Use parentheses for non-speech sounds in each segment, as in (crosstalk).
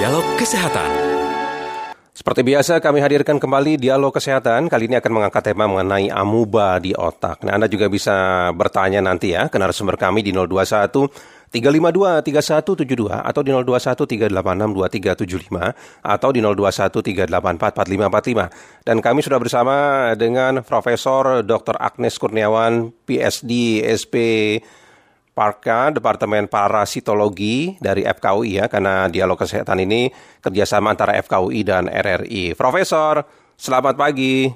Dialog Kesehatan. Seperti biasa kami hadirkan kembali dialog kesehatan. Kali ini akan mengangkat tema mengenai amuba di otak. Nah, Anda juga bisa bertanya nanti ya ke narasumber kami di 021 352 3172 atau di 021 386 2375 atau di 021 384 4545. Dan kami sudah bersama dengan Profesor Dr. Agnes Kurniawan, PSD, SP Parka, Departemen Parasitologi dari FKUI ya, karena dialog kesehatan ini kerjasama antara FKUI dan RRI. Profesor, selamat pagi.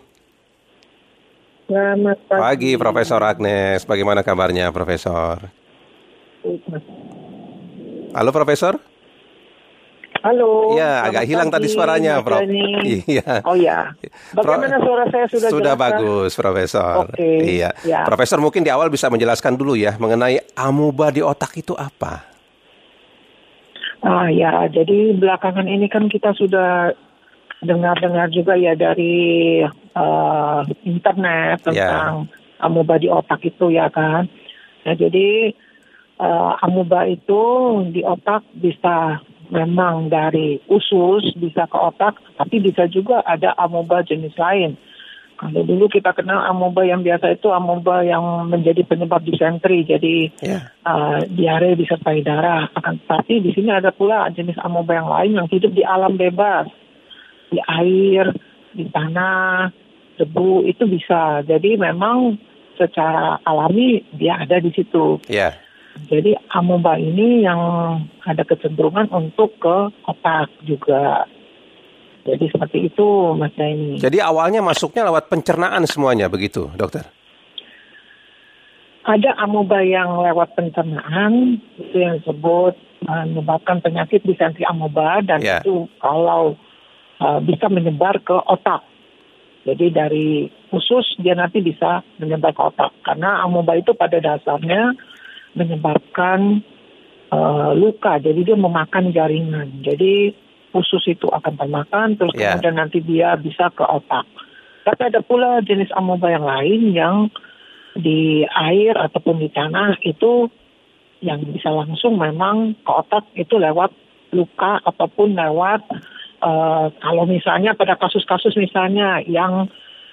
Selamat pagi. Pagi, Profesor Agnes. Bagaimana kabarnya, Profesor? Halo, Profesor? Halo. Iya, agak hilang tadi suaranya, Prof. Iya. Oh ya. Bagaimana Pro- suara saya sudah Sudah jelas, Kak? bagus, Profesor. Oke, Iya. ya. Profesor mungkin di awal bisa menjelaskan dulu ya mengenai amuba di otak itu apa? Ah ya, jadi belakangan ini kan kita sudah dengar-dengar juga ya dari eh, internet Ya. tentang amuba di otak itu ya kan. Nah jadi eh, amuba itu di otak bisa memang dari usus bisa ke otak, tapi bisa juga ada amuba jenis lain. Kalau dulu kita kenal amuba yang biasa itu amuba yang menjadi penyebab disentri, jadi Ya. uh, diare disertai darah. Tetapi di sini ada pula jenis amoeba yang lain yang hidup di alam bebas, di air, di tanah, debu itu bisa. Jadi memang secara alami dia ada di situ. Ya. Jadi amoeba ini yang ada kecenderungan untuk ke otak juga. Jadi seperti itu Mas Daini. Jadi awalnya masuknya lewat pencernaan semuanya begitu, dokter? Ada amoeba yang lewat pencernaan itu yang disebut menyebabkan penyakit disentri amoeba dan Ya. itu kalau uh, bisa menyebar ke otak. Jadi dari usus dia nanti bisa menyebar ke otak karena amoeba itu pada dasarnya menyebabkan uh, luka. Jadi dia memakan jaringan. Jadi usus itu akan termakan terus Ya. kemudian nanti dia bisa ke otak. Tapi ada pula jenis amoeba yang lain yang di air ataupun di tanah itu yang bisa langsung memang ke otak itu lewat luka ataupun lewat eh, kalau misalnya pada kasus-kasus misalnya yang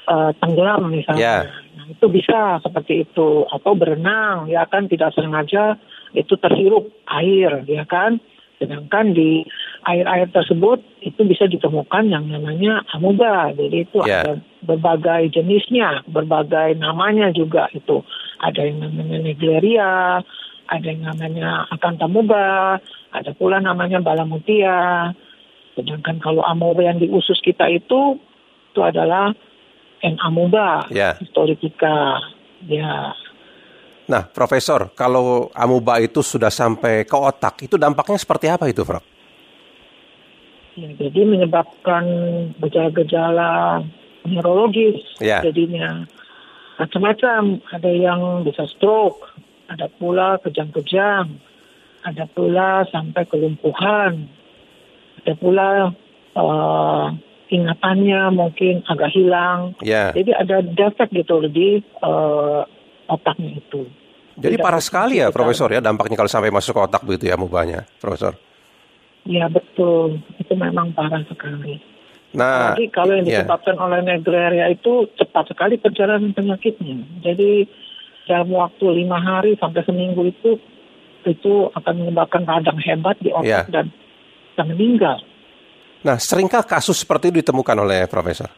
eh, tenggelam misalnya, nah, itu bisa seperti itu atau berenang ya kan tidak sengaja itu terhirup air ya kan, sedangkan di air-air tersebut itu bisa ditemukan yang namanya amoeba jadi itu Ya. ada berbagai jenisnya, berbagai namanya juga itu. Ada yang namanya Negleria, ada yang namanya Akantamuba, ada pula namanya Balamutia. Sedangkan kalau amoeba yang di usus kita itu, itu adalah N. amoeba, Ya. historica. Ya, Nah, Profesor, kalau amuba itu sudah sampai ke otak, itu dampaknya seperti apa itu, Prof? Ya, jadi menyebabkan gejala-gejala neurologis Ya. jadinya macam-macam. Ada yang bisa stroke, ada pula kejang-kejang, ada pula sampai kelumpuhan, ada pula eh, ingatannya mungkin agak hilang. Ya. Jadi ada defek gitu di eh, otaknya itu. Jadi Tidak parah sekali ya, kita- Profesor ya, dampaknya kalau sampai masuk ke otak begitu ya amubanya, Profesor. Ya betul, itu memang parah sekali. Nah, Apalagi kalau yang ya. disebabkan oleh Negreria itu cepat sekali perjalanan penyakitnya. Jadi dalam waktu lima hari sampai seminggu itu itu akan menyebabkan radang hebat di otak Ya. dan bisa meninggal. Nah, seringkah kasus seperti itu ditemukan oleh Profesor?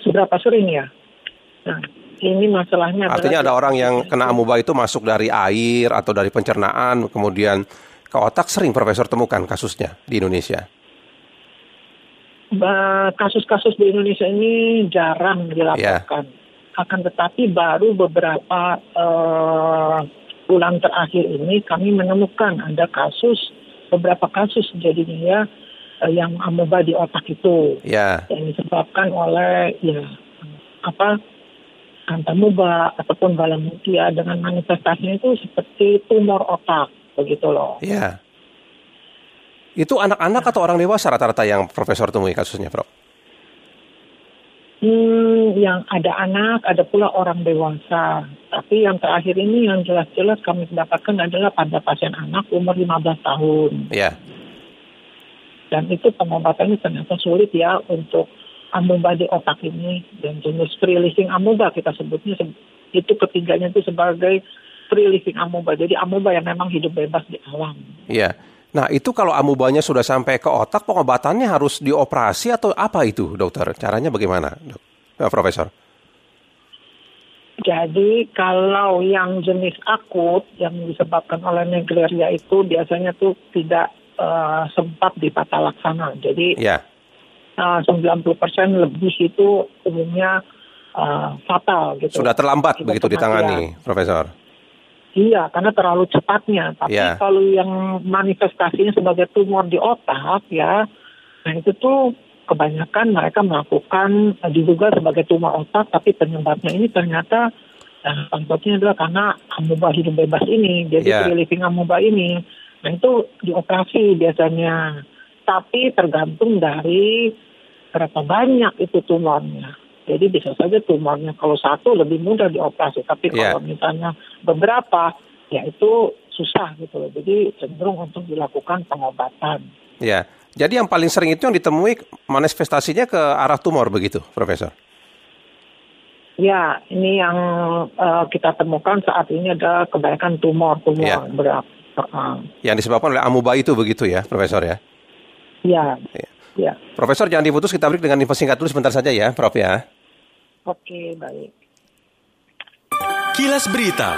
Seberapa sering ya? Nah, ini masalahnya. Artinya ada orang yang kena amuba itu masuk dari air atau dari pencernaan, kemudian ke otak sering Profesor temukan kasusnya di Indonesia. Kasus-kasus di Indonesia ini jarang dilaporkan. Akan tetapi baru beberapa eh, bulan terakhir ini kami menemukan ada kasus, beberapa kasus jadinya ya eh, yang amoeba di otak itu Ya, yang disebabkan oleh ya apa kantamuba ataupun balamutia dengan manifestasinya itu seperti tumor otak begitu loh. ya. Itu anak-anak atau orang dewasa rata-rata yang Profesor temui kasusnya, Prof? Hmm, yang ada anak, ada pula orang dewasa. Tapi yang terakhir ini yang jelas-jelas kami dapatkan adalah pada pasien anak umur 15 tahun. Ya, Dan itu pengobatannya ternyata sulit ya untuk amuba di otak ini dan jenis free living amuba kita sebutnya itu ketiganya itu sebagai free living amuba. Jadi amuba yang memang hidup bebas di alam. Iya. Nah, itu kalau amubanya sudah sampai ke otak, pengobatannya harus dioperasi atau apa itu, dokter? Caranya bagaimana, dok? Eh, Profesor? Jadi kalau yang jenis akut yang disebabkan oleh negleria itu biasanya tuh tidak uh, sempat ditata laksana. Jadi yeah. uh, 90% lebih itu umumnya uh, fatal gitu. Sudah terlambat Sudah begitu ditangani, Profesor. Iya, karena terlalu cepatnya. Tapi yeah. kalau yang manifestasinya sebagai tumor di otak ya, nah itu tuh kebanyakan mereka melakukan uh, diduga sebagai tumor otak, tapi penyebabnya ini ternyata nah, penyebabnya adalah karena amuba hidup bebas ini, jadi yeah. living amuba ini. Nah itu dioperasi biasanya, tapi tergantung dari berapa banyak itu tumornya. Jadi bisa saja tumornya kalau satu lebih mudah dioperasi, tapi yeah. kalau misalnya beberapa, ya itu susah gitu loh. Jadi cenderung untuk dilakukan pengobatan. Ya, jadi yang paling sering itu yang ditemui manifestasinya ke arah tumor begitu, Profesor? Ya, ini yang uh, kita temukan saat ini ada kebanyakan tumor-tumor ya. berat. Uh, yang disebabkan oleh amuba itu begitu ya, Profesor ya? Ya. ya. Ya. Profesor jangan diputus kita break dengan info singkat dulu sebentar saja ya, Prof ya. Oke, baik. Kilas Berita.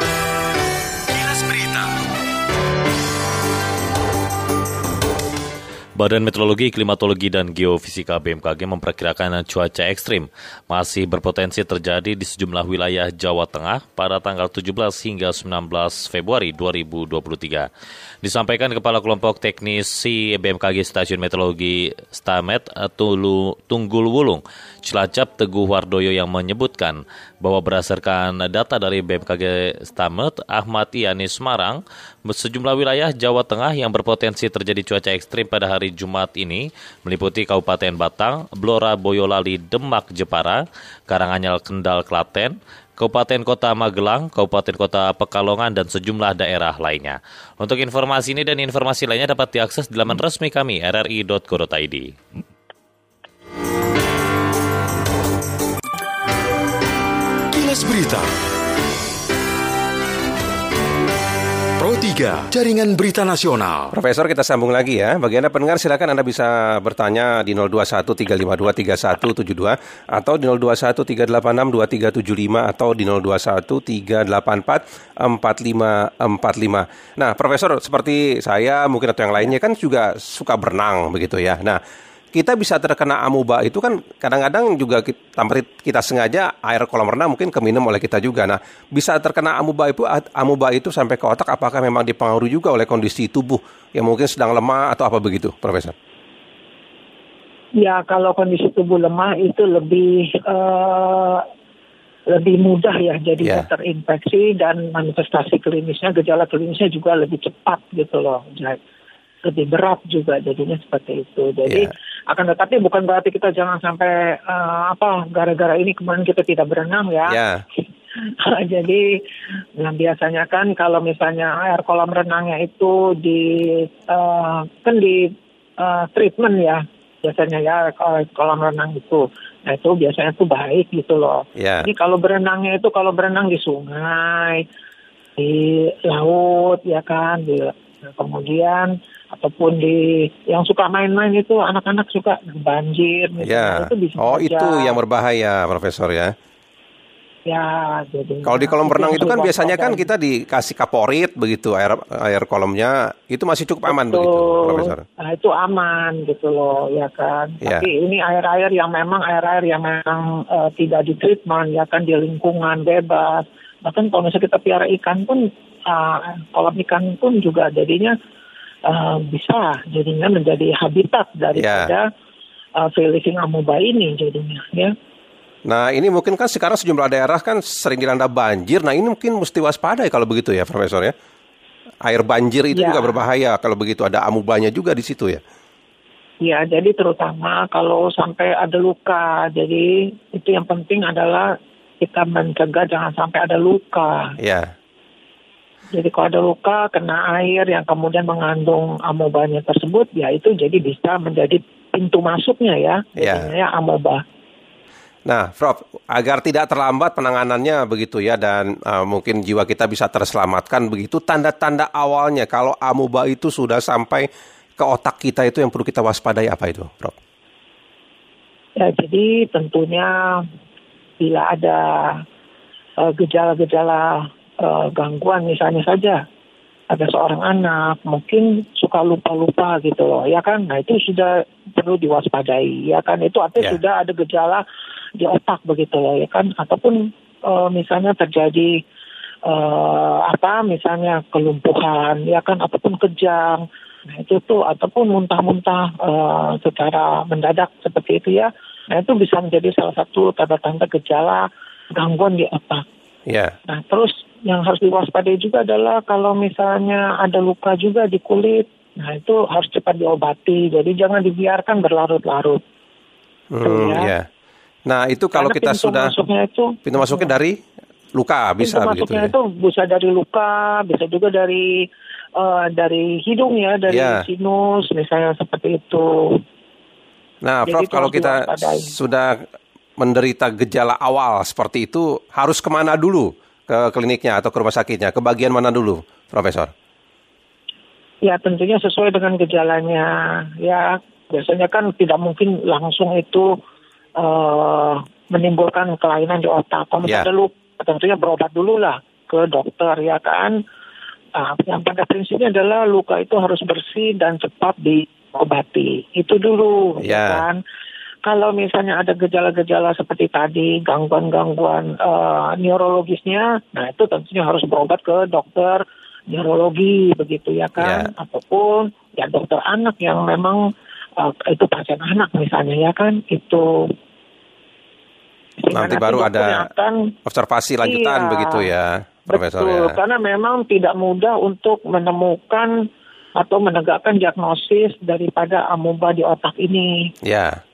Badan Meteorologi, Klimatologi, dan Geofisika BMKG memperkirakan cuaca ekstrim masih berpotensi terjadi di sejumlah wilayah Jawa Tengah pada tanggal 17 hingga 19 Februari 2023. Disampaikan Kepala Kelompok Teknisi BMKG Stasiun Meteorologi Stamet Tulu, Tunggul Wulung, Cilacap Teguh Wardoyo yang menyebutkan bahwa berdasarkan data dari BMKG Stamet, Ahmad Yani Semarang, sejumlah wilayah Jawa Tengah yang berpotensi terjadi cuaca ekstrim pada hari Jumat ini meliputi Kabupaten Batang, Blora Boyolali, Demak, Jepara, Karanganyar, Kendal, Klaten, Kabupaten Kota Magelang, Kabupaten Kota Pekalongan, dan sejumlah daerah lainnya. Untuk informasi ini dan informasi lainnya dapat diakses di laman resmi kami rri.co.id. Kilas Berita. 3, Jaringan Berita Nasional. Profesor, kita sambung lagi ya. Bagi Anda pendengar, silakan Anda bisa bertanya di 0213523172 atau di 0213862375 atau di 0213844545. Nah, Profesor, seperti saya mungkin atau yang lainnya kan juga suka berenang begitu ya. Nah, kita bisa terkena amuba itu kan kadang-kadang juga kita, tanpa kita sengaja air kolam renang mungkin keminum oleh kita juga. Nah, bisa terkena amuba itu amuba itu sampai ke otak apakah memang dipengaruhi juga oleh kondisi tubuh yang mungkin sedang lemah atau apa begitu, Profesor? Ya, kalau kondisi tubuh lemah itu lebih uh, lebih mudah ya jadi yeah. terinfeksi dan manifestasi klinisnya, gejala klinisnya juga lebih cepat gitu loh lebih berat juga jadinya seperti itu. Jadi yeah. Akan tetapi bukan berarti kita jangan sampai uh, apa gara-gara ini kemudian kita tidak berenang ya. Yeah. (laughs) Jadi nah biasanya kan kalau misalnya air kolam renangnya itu di uh, kan di uh, treatment ya biasanya ya kolam renang itu. Nah itu biasanya tuh baik gitu loh. Yeah. Jadi kalau berenangnya itu kalau berenang di sungai, di laut ya kan, di, kemudian ataupun di yang suka main-main itu anak-anak suka banjir gitu. Ya. Itu bisa oh, itu yang berbahaya, Profesor ya. Ya, jadi kalau di kolam renang itu kan biasanya kan kita dikasih kaporit begitu air air kolamnya itu masih cukup aman Betul. begitu, Profesor. Nah, itu aman gitu loh, ya kan. Ya. Tapi ini air-air yang memang air-air yang memang uh, tidak di treatment ya kan di lingkungan bebas. Bahkan kalau misalnya kita piara ikan pun uh, kolam ikan pun juga jadinya uh, bisa jadinya menjadi habitat daripada yeah. uh, free living amoeba ini jadinya ya. Nah ini mungkin kan sekarang sejumlah daerah kan sering dilanda banjir. Nah ini mungkin mesti waspada ya kalau begitu ya Profesor ya. Air banjir itu ya. juga berbahaya kalau begitu ada amubanya juga di situ ya. Ya, jadi terutama kalau sampai ada luka. Jadi itu yang penting adalah kita mencegah jangan sampai ada luka. Ya. Jadi kalau ada luka kena air yang kemudian mengandung amobanya tersebut, ya itu jadi bisa menjadi pintu masuknya ya, Ya. jadinya amoeba. Nah, Prof, agar tidak terlambat penanganannya begitu ya dan uh, mungkin jiwa kita bisa terselamatkan begitu tanda-tanda awalnya kalau amuba itu sudah sampai ke otak kita itu yang perlu kita waspadai apa itu, Prof? Ya, jadi tentunya bila ada eh, gejala-gejala eh, gangguan misalnya saja. Ada seorang anak mungkin suka lupa-lupa gitu loh. Ya kan? Nah itu sudah perlu diwaspadai. Ya kan? Itu artinya Ya. sudah ada gejala di otak begitu loh ya kan? Ataupun eh, misalnya terjadi eh, apa misalnya kelumpuhan ya kan? Ataupun kejang. Nah itu tuh ataupun muntah-muntah eh, secara mendadak seperti itu ya. Nah itu bisa menjadi salah satu tanda-tanda gejala gangguan di otak. Ya, Nah, terus yang harus diwaspadai juga adalah kalau misalnya ada luka juga di kulit, nah itu harus cepat diobati. Jadi jangan dibiarkan berlarut-larut. Hmm, ya. ya. Nah, itu kalau Karena kita pintu sudah masuknya itu pintu masuknya dari luka bisa pintu begitu masuknya ya. itu bisa dari luka, bisa juga dari eh, dari hidung ya, dari Ya. sinus misalnya seperti itu. Nah, Jadi Prof, kalau kita diwaspadai. sudah menderita gejala awal seperti itu, harus ke mana dulu? Ke kliniknya atau ke rumah sakitnya? Ke bagian mana dulu, Profesor? Ya tentunya sesuai dengan gejalanya. Ya biasanya kan tidak mungkin langsung itu eh, menimbulkan kelainan di otak. Kalau Ya. ada luka, tentunya berobat dulu lah ke dokter ya kan. Nah, yang pada prinsipnya adalah luka itu harus bersih dan cepat diobati. Itu dulu Ya. ya kan. Kalau misalnya ada gejala-gejala seperti tadi, gangguan-gangguan eh, neurologisnya, nah itu tentunya harus berobat ke dokter neurologi begitu ya kan, ataupun ya dokter anak yang memang eh, itu pasien anak misalnya ya kan, itu Nanti baru ada akan Observasi lanjutan Iya. begitu ya, Profesor Betul, ya. karena memang tidak mudah untuk menemukan atau menegakkan diagnosis daripada amuba di otak ini. Ya.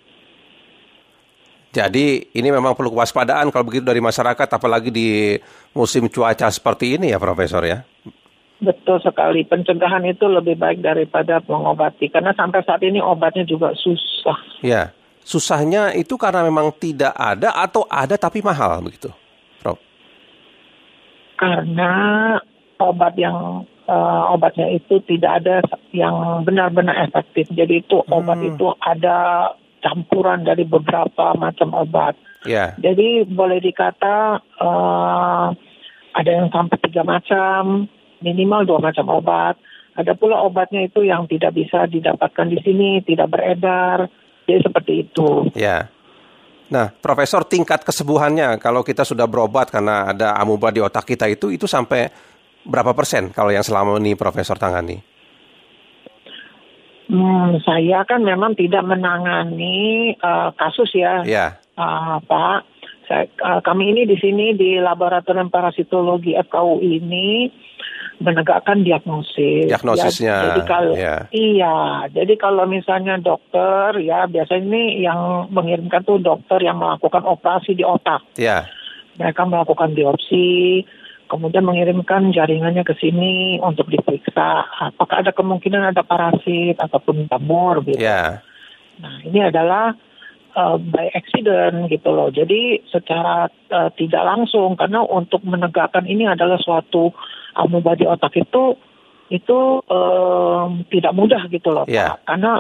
Jadi ini memang perlu kewaspadaan kalau begitu dari masyarakat, apalagi di musim cuaca seperti ini ya, Profesor ya. Betul sekali, pencegahan itu lebih baik daripada mengobati. Karena sampai saat ini obatnya juga susah. Ya. Susahnya itu karena memang tidak ada atau ada tapi mahal begitu, Prof. Karena obat yang eh, obatnya itu tidak ada yang benar-benar efektif. Jadi itu obat Hmm. itu ada campuran dari beberapa macam obat. Ya. Jadi boleh dikata eh, ada yang sampai tiga macam, minimal dua macam obat. Ada pula obatnya itu yang tidak bisa didapatkan di sini, tidak beredar. Jadi seperti itu. Ya. Nah, Profesor, tingkat kesembuhannya kalau kita sudah berobat karena ada amuba di otak kita itu, itu sampai berapa persen kalau yang selama ini Profesor tangani? Hmm, saya kan memang tidak menangani eh, kasus ya, Ya, Ah, Pak. Saya, eh, kami ini di sini di Laboratorium Parasitologi FKU ini menegakkan diagnosis. Diagnosisnya, Ya, jadi kalau ya. iya, jadi kalau misalnya dokter ya biasanya ini yang mengirimkan tuh dokter yang melakukan operasi di otak. ya, Mereka melakukan biopsi, kemudian mengirimkan jaringannya ke sini untuk diperiksa apakah ada kemungkinan ada parasit ataupun tumor gitu. ya, Nah, ini adalah uh, by accident gitu loh. Jadi secara uh, tidak langsung karena untuk menegakkan ini adalah suatu amuba di otak itu itu um, tidak mudah gitu loh. Pak. Karena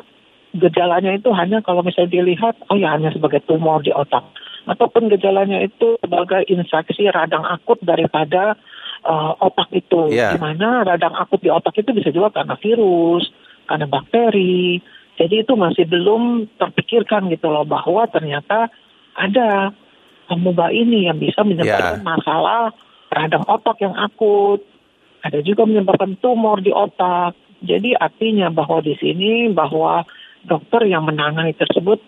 gejalanya itu hanya kalau misalnya dilihat oh ya hanya sebagai tumor di otak ataupun gejalanya itu sebagai infeksi radang akut daripada uh, otak itu. Ya. Di mana radang akut di otak itu bisa juga karena virus, karena bakteri. Jadi itu masih belum terpikirkan gitu loh bahwa ternyata ada amuba ini yang bisa menyebabkan Ya. masalah radang otak yang akut. Ada juga menyebabkan tumor di otak. Jadi artinya bahwa di sini bahwa dokter yang menangani tersebut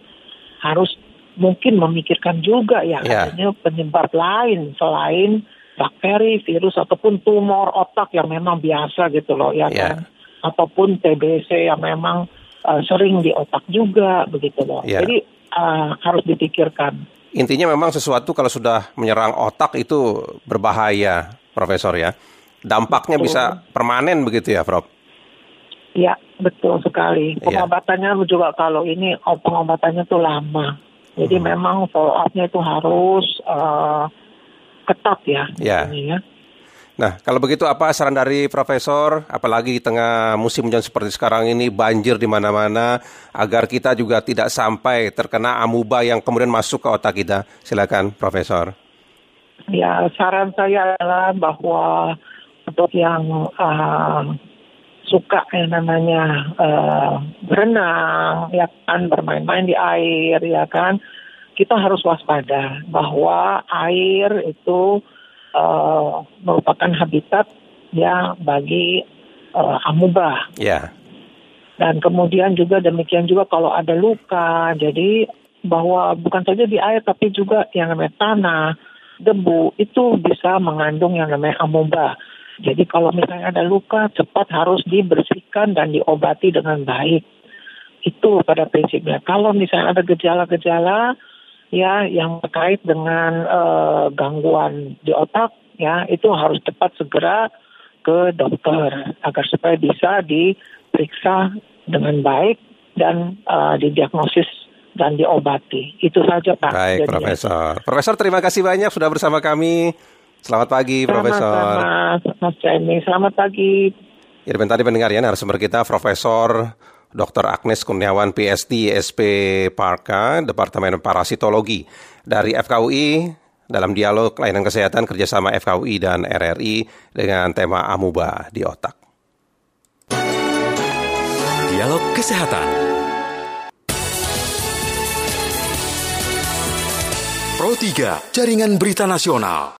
harus mungkin memikirkan juga ya Ya. adanya penyebab lain selain bakteri, virus ataupun tumor otak yang memang biasa gitu loh ya Ya. kan. Ataupun TBC yang memang uh, sering di otak juga begitu loh. Ya. Jadi uh, harus dipikirkan. Intinya memang sesuatu kalau sudah menyerang otak itu berbahaya, Profesor ya. dampaknya Betul. bisa permanen begitu ya, Prof? Ya, betul sekali. Iya. Pengobatannya juga kalau ini oh, pengobatannya tuh lama. Jadi Hmm. memang follow up-nya itu harus eh, ketat ya. Ya. Ya. Nah, kalau begitu apa saran dari Profesor, apalagi di tengah musim hujan seperti sekarang ini, banjir di mana-mana, agar kita juga tidak sampai terkena amuba yang kemudian masuk ke otak kita? Silakan, Profesor. Ya, saran saya adalah bahwa untuk yang eh, suka yang namanya eh, berenang, ya kan, bermain-main di air, ya kan, kita harus waspada bahwa air itu eh, merupakan habitat ya bagi eh, amuba. Ya, Dan kemudian juga demikian juga kalau ada luka, jadi bahwa bukan saja di air tapi juga yang namanya tanah, debu itu bisa mengandung yang namanya amoeba. Jadi kalau misalnya ada luka cepat harus dibersihkan dan diobati dengan baik. Itu pada prinsipnya. Kalau misalnya ada gejala-gejala ya yang terkait dengan eh, gangguan di otak ya itu harus cepat segera ke dokter agar supaya bisa diperiksa dengan baik dan eh, didiagnosis dan diobati. Itu saja Pak. baik, Jadi, Profesor. Profesor, terima kasih banyak sudah bersama kami. Selamat pagi, Profesor. Sama-sama, Mas Jamie. Selamat pagi. Ya, tadi pendengar ya, narasumber kita Profesor Dr. Agnes Kurniawan, PhD, SP Parka, Departemen Parasitologi dari FKUI dalam dialog layanan kesehatan kerjasama FKUI dan RRI dengan tema amuba di otak. Dialog Kesehatan. Pro 3, Jaringan Berita Nasional.